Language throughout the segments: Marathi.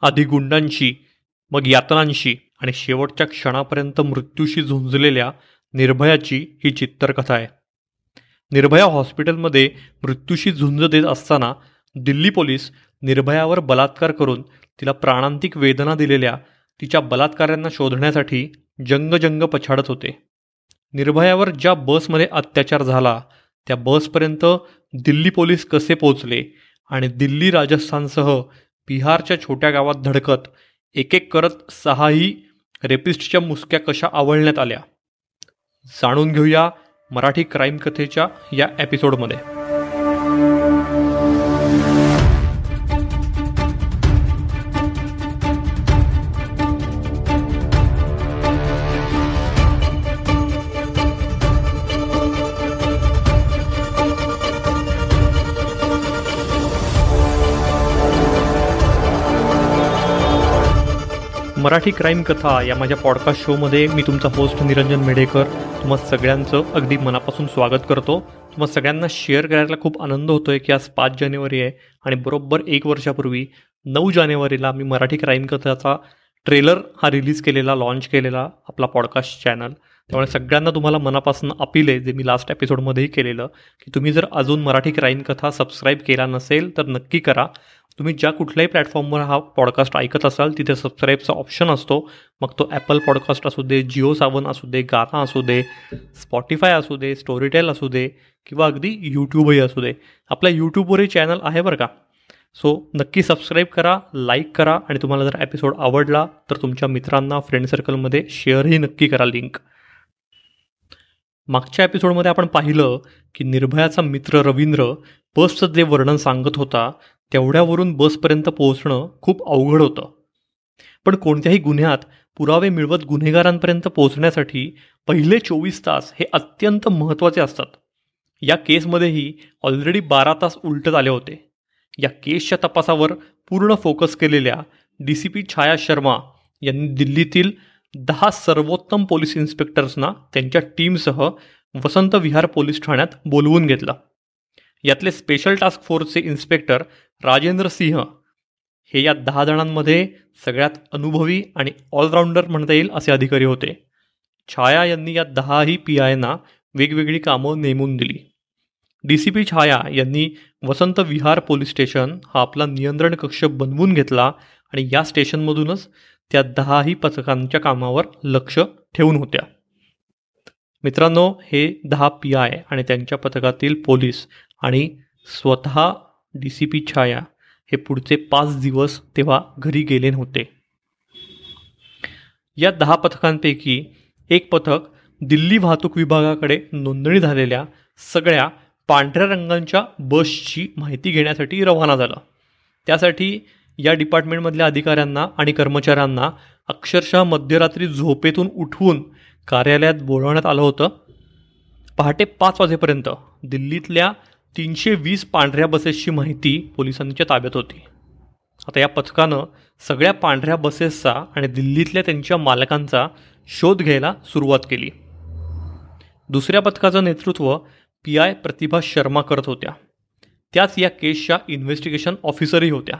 आधी गुंडांशी मग यातनांशी आणि शेवटच्या क्षणापर्यंत मृत्यूशी झुंजलेल्या निर्भयाची ही चित्तरकथा आहे. निर्भया हॉस्पिटलमध्ये मृत्यूशी झुंज देत असताना दिल्ली पोलीस निर्भयावर बलात्कार करून तिला प्राणांतिक वेदना दिलेल्या तिच्या बलात्कारांना शोधण्यासाठी जंगजंग पछाडत होते. निर्भयावर ज्या बसमध्ये अत्याचार झाला त्या बसपर्यंत दिल्ली पोलीस कसे पोचले आणि दिल्ली राजस्थानसह बिहारच्या छोट्या गावात धडकत एक एक करत सहाही रेपिस्टच्या मुसक्या कशा आवळण्यात आल्या? जाणून घेऊया मराठी क्राईम कथेच्या या एपिसोडमध्ये मराठी क्राईम कथा या माझ्या पॉडकास्ट शोमध्ये मी तुमचा होस्ट निरंजन मेढेकर तुम्हा सगळ्यांचं अगदी मनापासून स्वागत करतो. तुम्हा सगळ्यांना शेअर करायला खूप आनंद होतो आहे की आज पाच जानेवारी आहे आणि बरोबर एक वर्षापूर्वी नऊ जानेवारीला मी मराठी क्राईम कथाचा ट्रेलर हा रिलीज केलेला लॉन्च केलेला आपला पॉडकास्ट चॅनल त्यामुळे सगळ्यांना तुम्हाला मनापासून अपील आहे जे मी लास्ट एपिसोडमध्येही केलेलं की तुम्ही जर अजून मराठी क्राईम कथा सबस्क्राईब केला नसेल तर नक्की करा. तुम्ही ज्या कुठल्याही प्लॅटफॉर्मवर हा पॉडकास्ट ऐकत असाल तिथे सबस्क्राईबचा ऑप्शन असतो. मग तो ॲपल पॉडकास्ट असू दे जिओ सावन असू दे गाना असू दे स्पॉटीफाय असू दे स्टोरीटेल असू दे किंवा अगदी यूट्यूबही असू दे. आपल्या यूट्यूबवरही चॅनल आहे बरं का? सो नक्की सबस्क्राईब करा लाईक करा आणि तुम्हाला जर एपिसोड आवडला तर तुमच्या मित्रांना फ्रेंड सर्कलमध्ये शेअरही नक्की करा लिंक मागच्या एपिसोडमध्ये आपण पाहिलं की निर्भयाचा मित्र रवींद्र बसचं जे वर्णन सांगत होता तेवढ्यावरून बसपर्यंत पोहोचणं खूप अवघड होतं. पण कोणत्याही गुन्ह्यात पुरावे मिळवत गुन्हेगारांपर्यंत पोहोचण्यासाठी पहिले चोवीस तास हे अत्यंत महत्त्वाचे असतात. या केसमध्येही ऑलरेडी बारा तास उलटत आले होते. या केसच्या तपासावर पूर्ण फोकस केलेल्या D C P Chhaya Sharma यांनी दिल्लीतील दहा सर्वोत्तम पोलीस इन्स्पेक्टर्सना त्यांच्या टीमसह वसंत विहार पोलीस ठाण्यात बोलवून घेतलं. यातले स्पेशल टास्क फोर्सचे इन्स्पेक्टर राजेंद्र सिंह. हे या दहा जणांमध्ये सगळ्यात अनुभवी आणि ऑलराऊंडर म्हणता येईल असे अधिकारी होते. छाया यांनी या दहाही पी आयना वेगवेगळी कामं नेमून दिली. डी सी पी छाया यांनी वसंत विहार पोलीस स्टेशन हा आपला नियंत्रण कक्ष बनवून घेतला आणि या स्टेशनमधूनच त्या दहाही पथकांच्या कामावर लक्ष ठेवून होत्या. मित्रांनो हे दहा पी आय आणि त्यांच्या पथकातील पोलीस आणि स्वतः डी सी पी छाया हे पुढचे पाच दिवस तेव्हा घरी गेले नव्हते. या दहा पथकांपैकी एक पथक दिल्ली वाहतूक विभागाकडे नोंदणी झालेल्या सगळ्या पांढऱ्या रंगांच्या बसची माहिती घेण्यासाठी रवाना झालं. त्यासाठी या डिपार्टमेंटमधल्या अधिकाऱ्यांना आणि कर्मचाऱ्यांना अक्षरशः मध्यरात्री झोपेतून उठवून कार्यालयात बोलवण्यात आलं होतं. पहाटे पाच वाजेपर्यंत दिल्लीतल्या तीनशे वीस पांढऱ्या बसेसची माहिती पोलिसांच्या ताब्यात होती. आता या पथकानं सगळ्या पांढऱ्या बसेसचा आणि दिल्लीतल्या त्यांच्या मालकांचा शोध घ्यायला सुरुवात केली. दुसऱ्या पथकाचं नेतृत्व पी आय प्रतिभा शर्मा करत होत्या. त्याच या केसच्या इन्व्हेस्टिगेशन ऑफिसरही होत्या.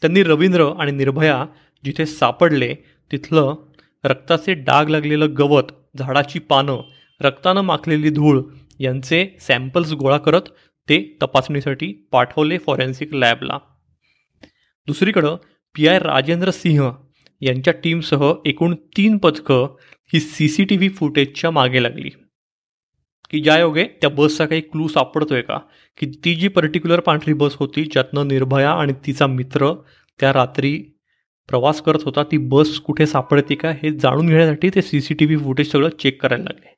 त्यांनी रवींद्र आणि निर्भया जिथे सापडले तिथलं रक्ताचे डाग लागलेलं गवत झाडाची पानं रक्तानं माखलेली धूळ यांचे सॅम्पल्स गोळा करत ते तपासणीसाठी पाठवले फॉरेन्सिक लॅबला दुसरीकडं पी आय राजेंद्र सिंह यांच्या टीमसह एकूण तीन पथकं ही सी सी टी व्ही फुटेजच्या मागे लागली. की ज्या योगे त्या बसचा काही क्लू सापडतोय का? की ती जी पर्टिक्युलर पांढरी बस होती ज्यातनं निर्भया आणि तिचा मित्र त्या रात्री प्रवास करत होता ती बस कुठे सापडते का हे जाणून घेण्यासाठी ते C C T V footage सगळं चेक करायला लागले.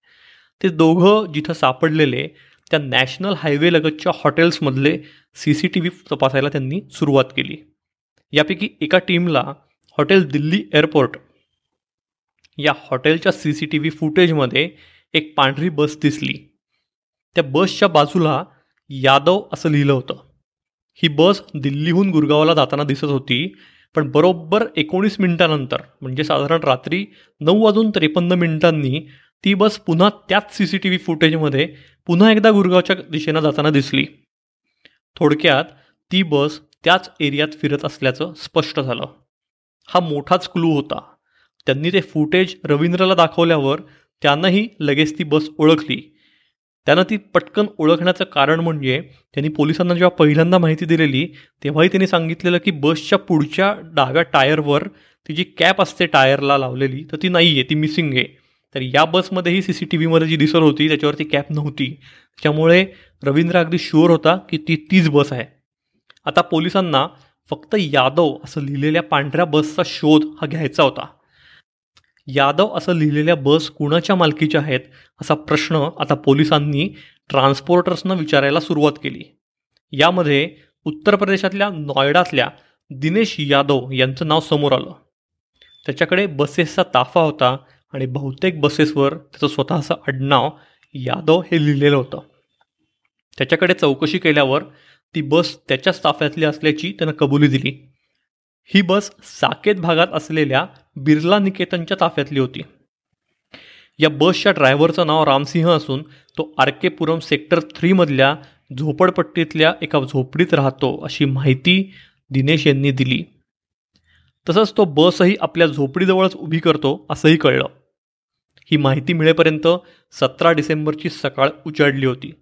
ते दोघं जिथं सापडलेले त्या नॅशनल हायवेलगतच्या हॉटेल्समधले सी सी टी व्ही तपासायला त्यांनी सुरुवात केली. यापैकी एका टीमला हॉटेल दिल्ली एअरपोर्ट या हॉटेलच्या सी सी टी व्ही फुटेजमध्ये एक पांढरी बस दिसली. त्या बसच्या बाजूला यादव असं लिहिलं होतं. ही बस दिल्लीहून गुरगावला जाताना दिसत होती पण बरोबर एकोणीस मिनिटानंतर म्हणजे साधारण रात्री नऊ वाजून त्रेपन्न मिनिटांनी ती बस पुन्हा त्याच सी सी टी व्ही फुटेजमध्ये पुन्हा एकदा गुरगावच्या दिशेनं जाताना दिसली. थोडक्यात ती बस त्याच एरियात फिरत असल्याचं स्पष्ट झालं. हा मोठाच क्लू होता. त्यांनी ते फुटेज रवींद्रला दाखवल्यावर त्यांनाही लगेच ती बस ओळखली. त्यांना ती पटकन ओळखण्याचं कारण म्हणजे त्यांनी पोलिसांना जेव्हा पहिल्यांदा माहिती दिलेली तेव्हाही त्यांनी सांगितलेलं की बसच्या पुढच्या डाव्या टायरवर ती जी कॅप असते टायरला लावलेली तर ती नाही आहे ती मिसिंग आहे. तर या बसमध्येही सी सी टी व्हीमध्ये जी दिसत होती त्याच्यावरती कॅप नव्हती. त्यामुळे रवींद्र अगदी शुअर होता की ती तीच बस आहे. आता पोलिसांना फक्त यादव असं लिहिलेल्या पांढऱ्या बसचा शोध हा घ्यायचा होता. यादव असं लिहिलेल्या बस कुणाच्या मालकीच्या आहेत असा प्रश्न आता पोलिसांनी ट्रान्सपोर्टर्सनं विचारायला सुरुवात केली. यामध्ये उत्तर प्रदेशातल्या नॉयडातल्या दिनेश यादव यांचं नाव समोर आलं. त्याच्याकडे बसेसचा ताफा होता आणि बहुतेक बसेसवर त्याचं स्वतःचं आडनाव यादव हे लिहिलेलं होतं. त्याच्याकडे चौकशी केल्यावर ती बस त्याच्याच ताफ्यातली असल्याची त्यानं कबुली दिली. ही बस साकेत भागात असलेल्या बिर्ला निकेतनच्या ताफ्यातली होती. या बसच्या ड्रायव्हरचं नाव रामसिंह असून तो आर के पुरम सेक्टर थ्रीमधल्या झोपडपट्टीतल्या एका झोपडीत राहतो अशी माहिती दिनेश यांनी दिली. तसंच तो बसही आपल्या झोपडीजवळच उभी करतो असंही कळलं. ही माहिती मिळेपर्यंत सतरा डिसेंबरची सकाळ उजाडली होती.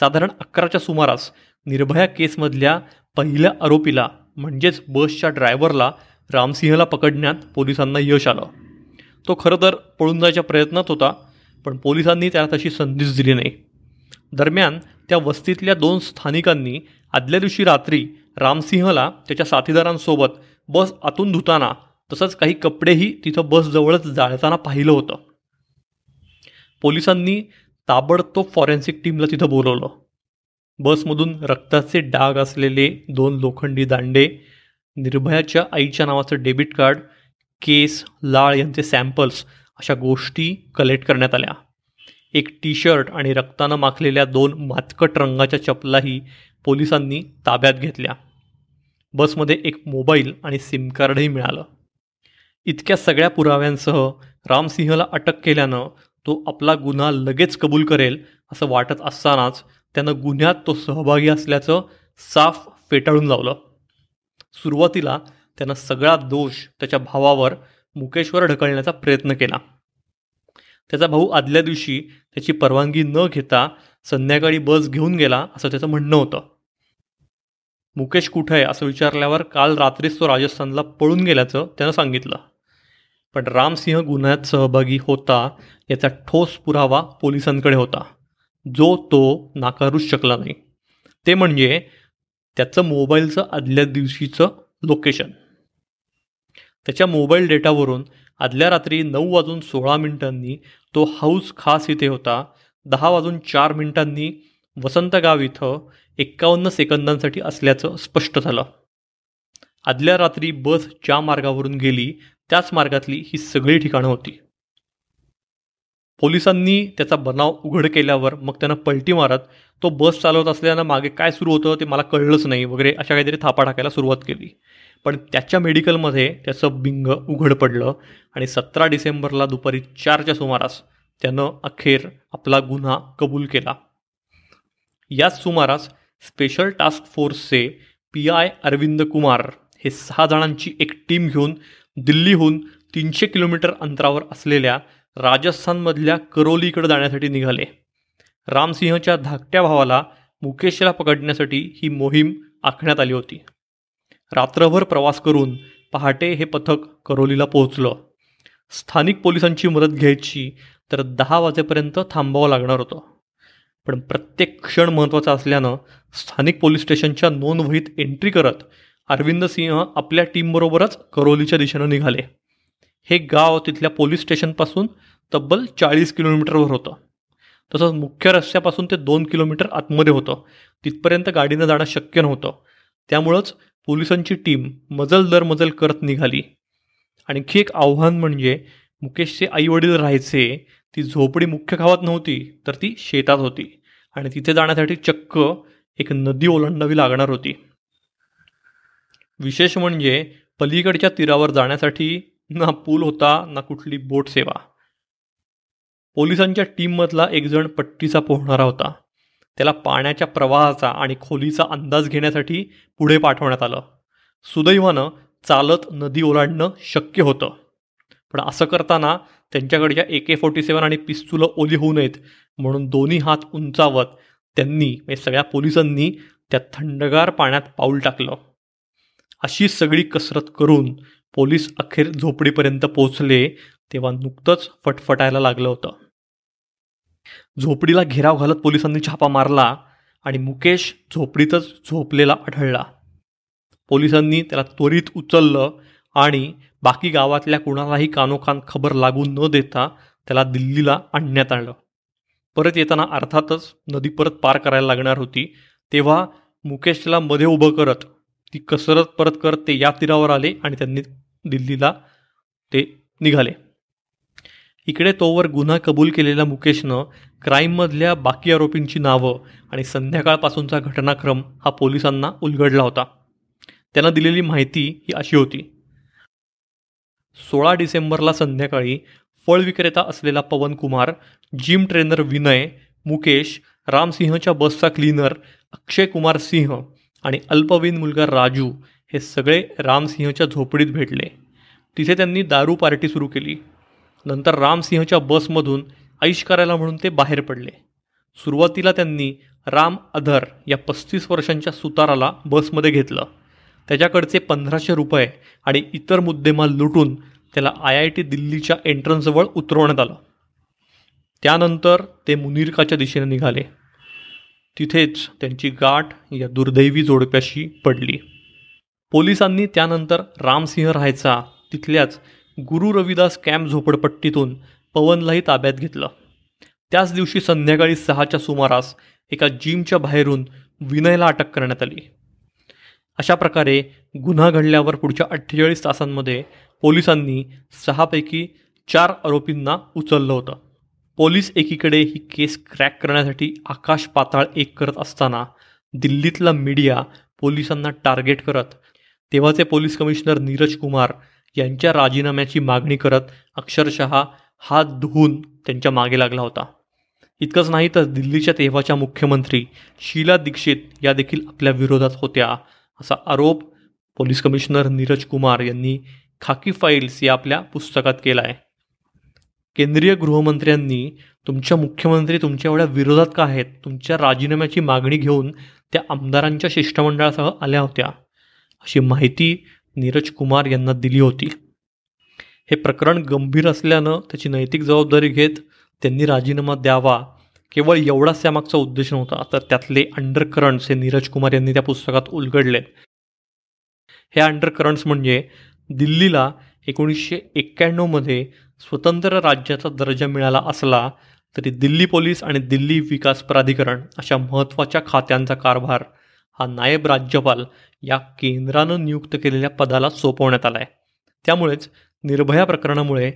साधारण अकराच्या सुमारास निर्भया केसमधल्या पहिल्या आरोपीला म्हणजेच बसच्या ड्रायव्हरला रामसिंहला पकडण्यात पोलिसांना यश आलं. तो खरं तर पळून जायच्या प्रयत्नात होता पण पोलिसांनी त्याला तशी संधीच दिली नाही. दरम्यान त्या वस्तीतल्या दोन स्थानिकांनी आदल्या दिवशी रात्री रामसिंहला त्याच्या साथीदारांसोबत बस आतून धुताना तसंच काही कपडेही तिथं बसजवळच जाळताना पाहिलं होतं. पोलिसांनी ताबडतोब फॉरेन्सिक टीमला तिथं बोलवलं. बसमधून रक्ताचे डाग असलेले दोन लोखंडी दांडे निर्भयाच्या आईच्या नावाचं डेबिट कार्ड केस लाळ यांचे सॅम्पल्स अशा गोष्टी कलेक्ट करण्यात आल्या. एक टी शर्ट आणि रक्तानं माखलेल्या दोन मातकट रंगाच्या चपलाही पोलिसांनी ताब्यात घेतल्या. बसमध्ये एक मोबाईल आणि सिम कार्डही मिळालं. इतक्या सगळ्या पुराव्यांसह रामसिंहला अटक केल्यानं तो आपला गुन्हा लगेच कबूल करेल असं वाटत असतानाच त्यानं गुन्ह्यात तो सहभागी असल्याचं साफ फेटाळून लावलं. सुरुवातीला त्यानं सगळा दोष त्याच्या भावावर मुकेशवर ढकलण्याचा प्रयत्न केला. त्याचा भाऊ आदल्या दिवशी त्याची परवानगी न घेता संध्याकाळी बस घेऊन गेला असं त्याचं म्हणणं होतं. मुकेश कुठं आहे असं विचारल्यावर काल रात्रीच तो राजस्थानला पळून गेल्याचं त्यानं सांगितलं. पण रामसिंह गुन्ह्यात सहभागी होता याचा ठोस पुरावा पोलिसांकडे होता. जो तो नाकारूच शकला नाही. ते म्हणजे त्याचं मोबाईलचं आदल्या दिवशीचं लोकेशन. त्याच्या मोबाईल डेटावरून आदल्या रात्री नऊ वाजून सोळा मिनिटांनी तो हाऊस खास इथे होता. दहा वाजून चार मिनिटांनी वसंतगाव इथं एक्कावन्न सेकंदांसाठी असल्याचं स्पष्ट झालं. आदल्या रात्री बस ज्या मार्गावरून गेली त्याच मार्गातली ही सगळी ठिकाणं होती. पोलिसांनी त्याचा बनाव उघड केल्यावर मग त्यानं पलटी मारत तो बस चालवत असल्यानं मागे काय सुरू होतं ते मला कळलंच नाही वगैरे अशा काहीतरी थापा टाकायला सुरुवात केली. पण त्याच्या मेडिकलमध्ये त्याचं बिंग उघड पडलं आणि सतरा डिसेंबरला दुपारी चारच्या सुमारास त्यानं अखेर आपला गुन्हा कबूल केला. याच सुमारास स्पेशल टास्क फोर्सचे पी आय अरविंद कुमार हे सहा जणांची एक टीम घेऊन दिल्लीहून तीनशे किलोमीटर अंतरावर असलेल्या राजस्थानमधल्या करोलीकडे जाण्यासाठी निघाले. रामसिंहच्या धाकट्या भावाला मुकेशला पकडण्यासाठी ही मोहीम आखण्यात आली होती. रात्रभर प्रवास करून पहाटे हे पथक करोलीला पोहोचलं. स्थानिक पोलिसांची मदत घ्यायची तर दहा वाजेपर्यंत थांबावं लागणार होतं. पण प्रत्येक क्षण महत्त्वाचा असल्यानं स्थानिक पोलीस स्टेशनच्या नोंदवहीत एंट्री करत अरविंद सिंह आपल्या टीमबरोबरच करोलीच्या दिशेनं निघाले. हे गाव तिथल्या पोलीस स्टेशनपासून तब्बल चाळीस किलोमीटरवर होतं. तसंच मुख्य रस्त्यापासून ते दोन किलोमीटर आतमध्ये होतं. तिथपर्यंत गाडीनं जाणं शक्य नव्हतं. त्यामुळंच पोलिसांची टीम मजल दर मजल करत निघाली. आणखी एक आव्हान म्हणजे मुकेशचे आईवडील राहायचे. ती झोपडी मुख्य गावात नव्हती तर ती शेतात होती. आणि तिथे जाण्यासाठी चक्क एक नदी ओलांडावी लागणार होती. विशेष म्हणजे पलीकडच्या तीरावर जाण्यासाठी ना पूल होता ना कुठली बोट सेवा. पोलिसांच्या टीममधला एक जण पट्टीचा पोहणारा होता. त्याला पाण्याच्या प्रवाहाचा आणि खोलीचा अंदाज घेण्यासाठी पुढे पाठवण्यात आलं. सुदैवानं चालत नदी ओलांडणं शक्य होतं. पण असं करताना त्यांच्याकडच्या ए के फोर्टी सेवन आणि पिस्तुलं ओली होऊ नयेत म्हणून दोन्ही हात उंचावत त्यांनी म्हणजे सगळ्या पोलिसांनी त्या थंडगार पाण्यात पाऊल टाकलं. अशी सगळी कसरत करून पोलीस अखेर झोपडीपर्यंत पोचले तेव्हा नुकतंच फटफटायला लागलं होतं. झोपडीला घेराव घालत पोलिसांनी छापा मारला आणि मुकेश झोपडीतच झोपलेला आढळला. पोलिसांनी त्याला त्वरित उचललं आणि बाकी गावातल्या कुणालाही कानोकान खबर लागू न देता त्याला दिल्लीला आणण्यात आलं परत येताना अर्थातच नदी परत पार करायला लागणार होती तेव्हा मुकेशला मध्ये उभं करत ती कसरत परत करत ते या तीरावर आले आणि त्यांनी दिल्लीला ते निघाले. इकडे तोवर गुन्हा कबूल केलेल्या मुकेशनं क्राईममधल्या बाकी आरोपींची नावं आणि संध्याकाळपासूनचा घटनाक्रम हा पोलिसांना उलगडला होता. त्यांना दिलेली माहिती ही अशी होती. सोळा डिसेंबरला संध्याकाळी फळ विक्रेता असलेला पवन कुमार जिम ट्रेनर विनय मुकेश रामसिंहच्या बसचा क्लीनर अक्षय कुमार सिंह आणि अल्पवीन मुलगा राजू हे सगळे रामसिंहच्या झोपडीत भेटले. तिथे त्यांनी दारू पार्टी सुरू केली. नंतर रामसिंहच्या बसमधून ऐश करायला म्हणून ते बाहेर पडले. सुरुवातीला त्यांनी राम अधर या पस्तीस वर्षांच्या सुताराला बसमध्ये घेतलं. त्याच्याकडचे पंधराशे रुपये आणि इतर मुद्देमाल लुटून त्याला आय आय टी दिल्लीच्या एंट्रन्सजवळ उतरवण्यात आलं. त्यानंतर ते मुनिरकाच्या दिशेने निघाले. तिथेच त्यांची गाठ या दुर्दैवी जोडप्याशी पडली. पोलिसांनी त्यानंतर रामसिंह राहायचा तिथल्याच गुरु रविदास कॅम्प झोपडपट्टीतून पवनलाही ताब्यात घेतलं. त्याच दिवशी संध्याकाळी सहाच्या सुमारास एका जिमच्या बाहेरून विनयला अटक करण्यात आली. अशा प्रकारे गुन्हा घडल्यावर पुढच्या अठ्ठेचाळीस तासांमध्ये पोलिसांनी सहापैकी चार आरोपींना उचललं होतं. पोलीस एकीकडे ही केस क्रॅक करण्यासाठी आकाश पाताळ एक करत असताना दिल्लीतला मीडिया पोलिसांना टार्गेट करत तेव्हाचे पोलीस कमिशनर नीरज कुमार यांच्या राजीनाम्याची मागणी करत अक्षरशः हात धुवून त्यांच्या मागे लागला होता. इतकंच नाही तर दिल्लीच्या तेव्हाच्या मुख्यमंत्री शीला दीक्षित या देखील आपल्या विरोधात होत्या असा आरोप पोलीस कमिशनर नीरज कुमार यांनी खाकी फाईल्स या आपल्या पुस्तकात केला आहे केंद्रीय गृहमंत्र्यांनी तुमच्या मुख्यमंत्री तुमच्या एवढ्या विरोधात का आहेत? तुमच्या राजीनाम्याची मागणी घेऊन त्या आमदारांच्या शिष्टमंडळासह आल्या होत्या अशी माहिती नीरज कुमार यांना दिली होती. हे प्रकरण गंभीर असल्यानं त्याची नैतिक जबाबदारी घेत त्यांनी राजीनामा द्यावा केवळ एवढाच त्यामागचा उद्देश नव्हता. तर त्यातले अंडर करंट्स हे नीरज कुमार यांनी त्या पुस्तकात उलगडले हे अंडर करंट्स म्हणजे दिल्लीला एकोणीसशे एक्क्याण्णवमध्ये स्वतंत्र राज्याचा दर्जा मिळाला असला तरी दिल्ली पोलीस आणि दिल्ली विकास प्राधिकरण अशा महत्त्वाच्या खात्यांचा कारभार हा नायब राज्यपाल या केंद्रानं नियुक्त केलेल्या पदाला सोपवण्यात आला आहे त्यामुळेच निर्भया प्रकरणामुळे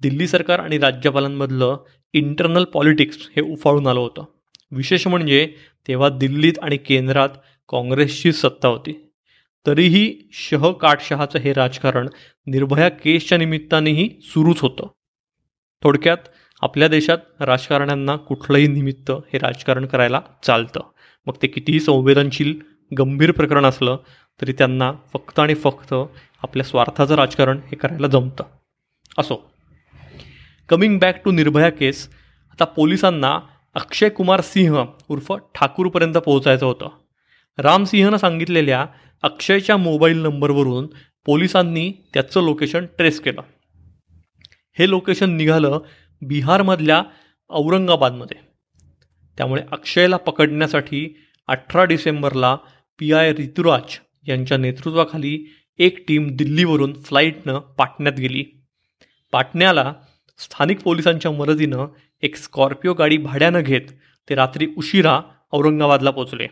दिल्ली सरकार आणि राज्यपालांमधलं इंटरनल पॉलिटिक्स हे उफाळून आलं होतं. विशेष म्हणजे तेव्हा दिल्लीत आणि केंद्रात काँग्रेसची सत्ता होती. तरीही शह काटशहाचं हे राजकारण निर्भया केसच्या निमित्तानेही सुरूच होतं. थोडक्यात आपल्या देशात राजकारण्यांना कुठलंही निमित्त हे राजकारण करायला चालतं. मग ते कितीही संवेदनशील गंभीर प्रकरण असलं तरी त्यांना फक्त आणि फक्त आपल्या स्वार्थाचं राजकारण हे करायला जमतं. असो. Coming back to Nirbhaya case आता पोलिसांना अक्षय कुमार सिंह उर्फ ठाकूरपर्यंत पोहोचायचं होतं. रामसिंहनं सांगितलेल्या अक्षयच्या मोबाईल नंबरवरून पोलिसांनी त्याचं लोकेशन ट्रेस केलं. हे लोकेशन निघालं बिहारमधल्या औरंगाबादमध्ये. त्यामुळे अक्षयला पकडण्यासाठी अठरा डिसेंबरला पी आय ऋतुराज यांच्या नेतृत्वाखाली एक टीम दिल्लीवरून फ्लाईटनं पाटण्यात गेली. पाटण्याला स्थानिक पोलिसांच्या मदतीनं एक स्कॉर्पिओ गाडी भाड्यानं घेत ते रात्री उशिरा औरंगाबादला पोचले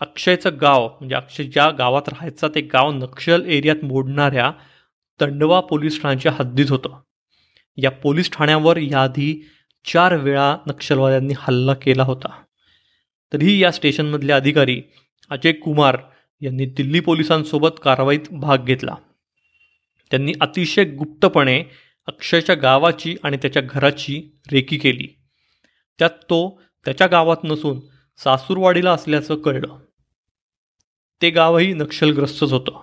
अक्षयचं गाव म्हणजे अक्षय ज्या गावात राहायचा ते गाव नक्षल एरियात मोडणाऱ्या तंडवा पोलीस ठाण्याच्या हद्दीत होतं. या पोलीस ठाण्यावर याआधी चार वेळा नक्षलवाद्यांनी हल्ला केला होता. तरीही या स्टेशनमधले अधिकारी अजय कुमार यांनी दिल्ली पोलिसांसोबत कारवाईत भाग घेतला. त्यांनी अतिशय गुप्तपणे अक्षयच्या गावाची आणि त्याच्या घराची रेकी केली. त्यात तो त्याच्या गावात नसून सासूरवाडीला असल्याचं कळलं. ते गावही नक्षलग्रस्तच होतं.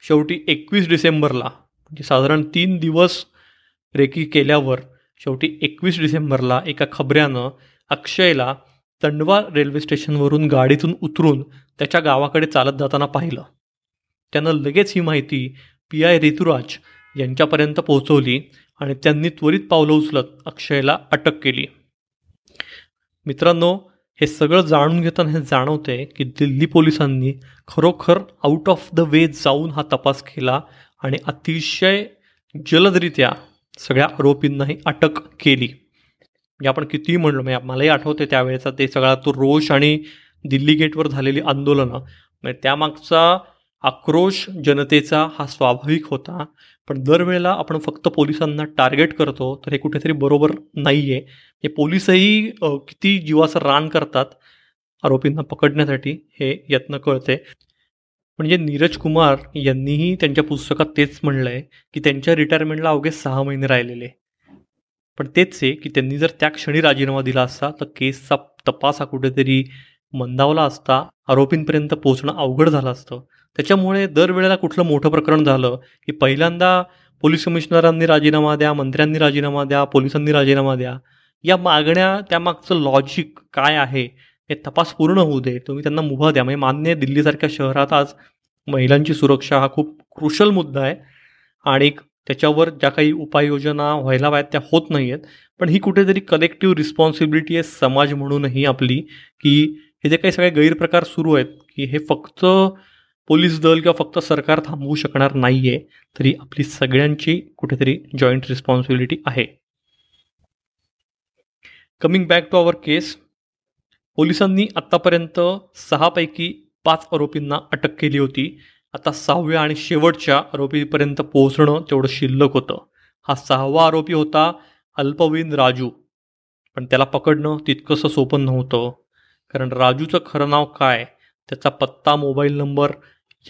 शेवटी एकवीस डिसेंबरला म्हणजे साधारण तीन दिवस रेकी केल्यावर शेवटी एकवीस डिसेंबरला एका खबऱ्यानं अक्षयला तंडवा रेल्वे स्टेशनवरून गाडीतून उतरून त्याच्या गावाकडे चालत जाताना पाहिलं. त्यानं लगेच ही माहिती पी आय ऋतुराज यांच्यापर्यंत पोहोचवली आणि त्यांनी त्वरित पावलं उचलत अक्षयला अटक केली. मित्रांनो हे सगळं जाणून घेताना हे जाणवते की दिल्ली पोलिसांनी खरोखर आउट ऑफ द वे जाऊन हा तपास केला आणि अतिशय जलदरित्या सगळ्या आरोपींनाही अटक केली. म्हणजे आपण कितीही म्हणलो म्हणजे मलाही आठवते त्यावेळेचा ते सगळा तो रोष आणि दिल्ली गेटवर झालेली आंदोलनं. म्हणजे त्यामागचा आक्रोश जनतेचा हा स्वाभाविक होता. पण दरवेळेला आपण फक्त पोलिसांना टार्गेट करतो तर हे कुठेतरी बरोबर नाही आहे हे पोलिसही किती जीवाचं रान करतात आरोपींना पकडण्यासाठी हे यत्न कळते म्हणजे नीरज कुमार यांनीही त्यांच्या पुस्तकात तेच म्हणलं आहे की त्यांच्या रिटायरमेंटला अवघे सहा महिने राहिलेले. पण तेच आहे की त्यांनी जर त्या क्षणी राजीनामा दिला असता तर केसचा तपास हा कुठेतरी मंदावला असता आरोपींपर्यंत पोहोचणं अवघड झालं असतं. त्याच्यामुळे दरवेळेला कुठलं मोठं प्रकरण झालं की पहिल्यांदा पोलीस कमिशनरांनी राजीनामा द्या मंत्र्यांनी राजीनामा द्या पोलिसांनी राजीनामा द्या या मागण्या त्यामागचं लॉजिक काय आहे हे तपास पूर्ण होऊ दे तुम्ही त्यांना मुभा द्या. म्हणजे मान्य दिल्लीसारख्या शहरात आज महिलांची सुरक्षा हा खूप क्रुशल मुद्दा आहे आणि त्याच्यावर ज्या काही उपाययोजना व्हायला पाहिजेत त्या होत नाही आहेत पण ही कुठेतरी कलेक्टिव्ह रिस्पॉन्सिबिलिटी आहे समाज म्हणूनही आपली की हे जे काही सगळे गैरप्रकार सुरू आहेत की हे फक्त पोलीस दल किंवा फक्त सरकार थांबवू शकणार नाही आहे तरी आपली सगळ्यांची कुठेतरी जॉईंट रिस्पॉन्सिबिलिटी आहे. Coming back to our case पोलिसांनी आत्तापर्यंत सहापैकी पाच आरोपींना अटक केली होती. आता सहाव्या आणि शेवटच्या आरोपीपर्यंत पोहोचणं तेवढं शिल्लक होतं. हा सहावा आरोपी होता अल्पवीन राजू. पण त्याला पकडणं तितकंसं सोपं नव्हतं. कारण राजूचं खरं नाव काय? त्याचा पत्ता मोबाईल नंबर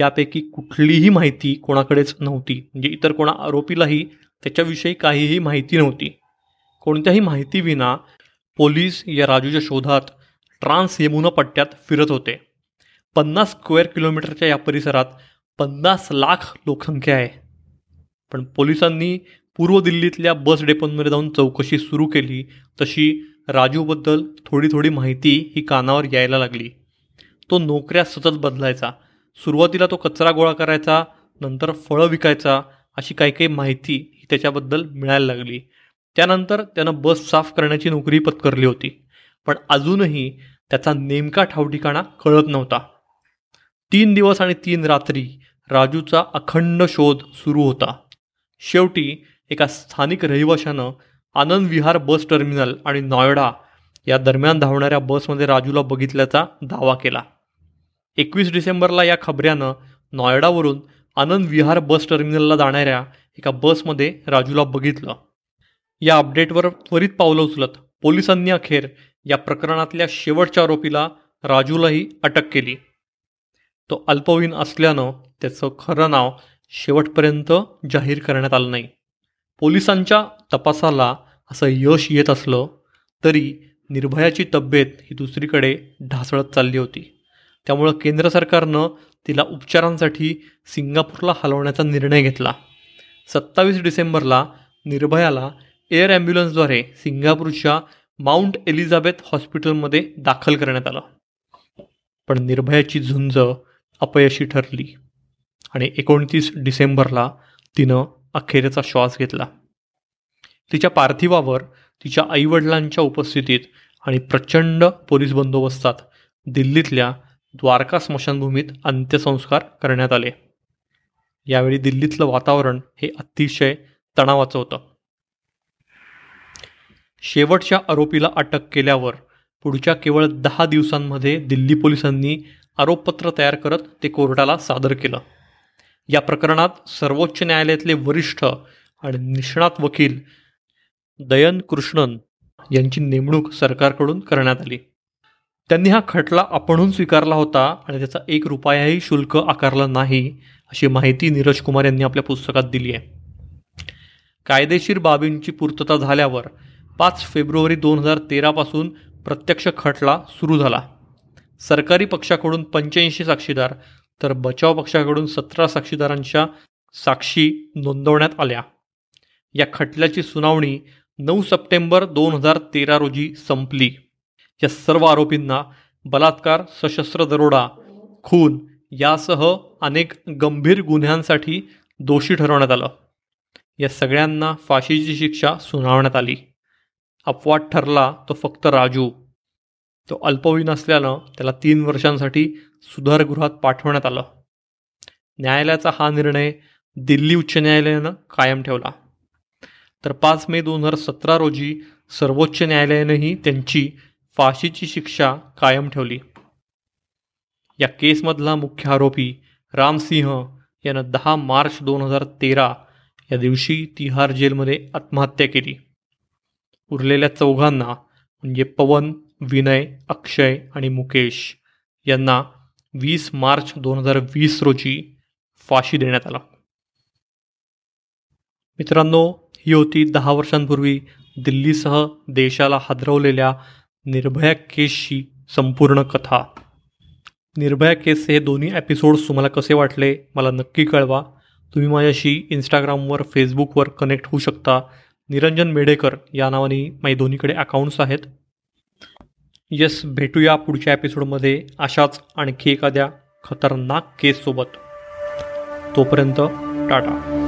यापैकी कुठलीही माहिती कोणाकडेच नव्हती. म्हणजे इतर कोणा आरोपीलाही त्याच्याविषयी काहीही माहिती नव्हती. कोणत्याही माहितीविना पोलीस या राजूच्या शोधात ट्रान्स यमुना पट्ट्यात फिरत होते. पन्नास स्क्वेअर किलोमीटरच्या या परिसरात पन्नास लाख लोकसंख्या आहे. पण पोलिसांनी पूर्व दिल्लीतल्या बस डेपोंमध्ये जाऊन चौकशी सुरू केली. तशी राजूबद्दल थोडी थोडी माहिती ही कानावर यायला लागली. तो नोकऱ्या सतत बदलायचा. सुरुवातीला तो कचरा गोळा करायचा नंतर फळं विकायचा अशी काही काही माहिती ही त्याच्याबद्दल मिळायला लागली. त्यानंतर त्यानं बस साफ करण्याची नोकरी पत्करली होती. पण अजूनही त्याचा नेमका ठावठिकाणा कळत नव्हता. तीन दिवस आणि तीन रात्री राजूचा अखंड शोध सुरू होता. शेवटी एका स्थानिक रहिवाशानं आनंद विहार बस टर्मिनल आणि नॉयडा या दरम्यान धावणाऱ्या बसमध्ये राजूला बघितल्याचा दावा केला. एकवीस डिसेंबरला या खबऱ्यानं नॉयडावरून आनंद विहार बस टर्मिनलला जाणाऱ्या एका बसमध्ये राजूला बघितलं. या अपडेटवर त्वरित पावलं उचलत पोलिसांनी अखेर या प्रकरणातल्या शेवटच्या आरोपीला राजूलाही अटक केली. तो अल्पवयीन असल्यानं त्याचं खरं नाव शेवटपर्यंत जाहीर करण्यात आलं नाही. पोलिसांच्या तपासाला असं यश येत असलं तरी निर्भयाची तब्येत ही दुसरीकडे ढासळत चालली होती. त्यामुळं केंद्र सरकारनं तिला उपचारांसाठी सिंगापूरला हलवण्याचा निर्णय घेतला. सत्तावीस डिसेंबरला निर्भयाला एअर ॲम्ब्युलन्सद्वारे सिंगापूरच्या माउंट एलिझाबेथ हॉस्पिटलमध्ये दाखल करण्यात आलं. पण निर्भयाची झुंज अपयशी ठरली आणि एकोणतीस डिसेंबरला तिनं अखेरचा श्वास घेतला. तिच्या पार्थिवावर तिच्या आईवडिलांच्या उपस्थितीत आणि प्रचंड पोलीस बंदोबस्तात दिल्लीतल्या द्वारका स्मशानभूमीत अंत्यसंस्कार करण्यात आले. यावेळी दिल्लीतलं वातावरण हे अतिशय तणावाचं होतं. शेवटच्या आरोपीला अटक केल्यावर पुढच्या केवळ दहा दिवसांमध्ये दिल्ली पोलिसांनी आरोपपत्र तयार करत ते कोर्टाला सादर केलं. या प्रकरणात सर्वोच्च न्यायालयातले वरिष्ठ आणि निष्णात वकील दयन कृष्णन यांची नेमणूक सरकारकडून करण्यात आली. त्यांनी हा खटला आपणहून स्वीकारला होता आणि त्याचा एक रुपयाही शुल्क आकारला नाही अशी माहिती नीरज कुमार यांनी आपल्या पुस्तकात दिली आहे. कायदेशीर बाबींची पूर्तता झाल्यावर पाच फेब्रुवारी दोन हजार तेरापासून प्रत्यक्ष खटला सुरू झाला. सरकारी पक्षाकडून पंच्याऐंशी साक्षीदार तर बचाव पक्षाकडून सतरा साक्षीदारांच्या साक्षी नोंदवण्यात आल्या. या खटल्याची सुनावणी नऊ सप्टेंबर दोन हजार तेरा रोजी संपली. या सर्व आरोपींना बलात्कार सशस्त्र दरोडा खून यासह अनेक गंभीर गुन्ह्यांसाठी दोषी ठरवण्यात आलं. या सगळ्यांना फाशीची शिक्षा सुनावण्यात आली. अपवाद ठरला तो फक्त राजू. तो अल्पवयीन असल्यानं त्याला तीन वर्षांसाठी सुधारगृहात पाठवण्यात आलं. न्यायालयाचा हा निर्णय दिल्ली उच्च न्यायालयानं कायम ठेवला. तर पाच मे दोन हजार सतरा रोजी सर्वोच्च न्यायालयानंही त्यांची फाशीची शिक्षा कायम ठेवली. या केसमधला मुख्य आरोपी रामसिंह यानं दहा मार्च दोन हजार तेरा या दिवशी तिहार जेलमध्ये आत्महत्या केली. उरलेल्या चौघांना म्हणजे पवन विनय अक्षय आणि मुकेश यांना वीस मार्च दोन हजार वीस रोजी फाशी देण्यात आला. मित्रांनो ही होती दहा वर्षांपूर्वी दिल्लीसह देशाला हादरवलेल्या निर्भया केसची संपूर्ण कथा. निर्भया केस हे दोन्ही एपिसोड्स तुम्हाला कसे वाटले मला नक्की कळवा. तुम्ही माझ्याशी इंस्टाग्रामवर फेसबुकवर कनेक्ट होऊ शकता. निरंजन मेढेकर या नावाने माझे दोन्हीकडे अकाउंट्स आहेत. येस भेटूया पुढच्या एपिसोडमध्ये अशाच आणखी एखाद्या खतरनाक केससोबत. तोपर्यंत टाटा.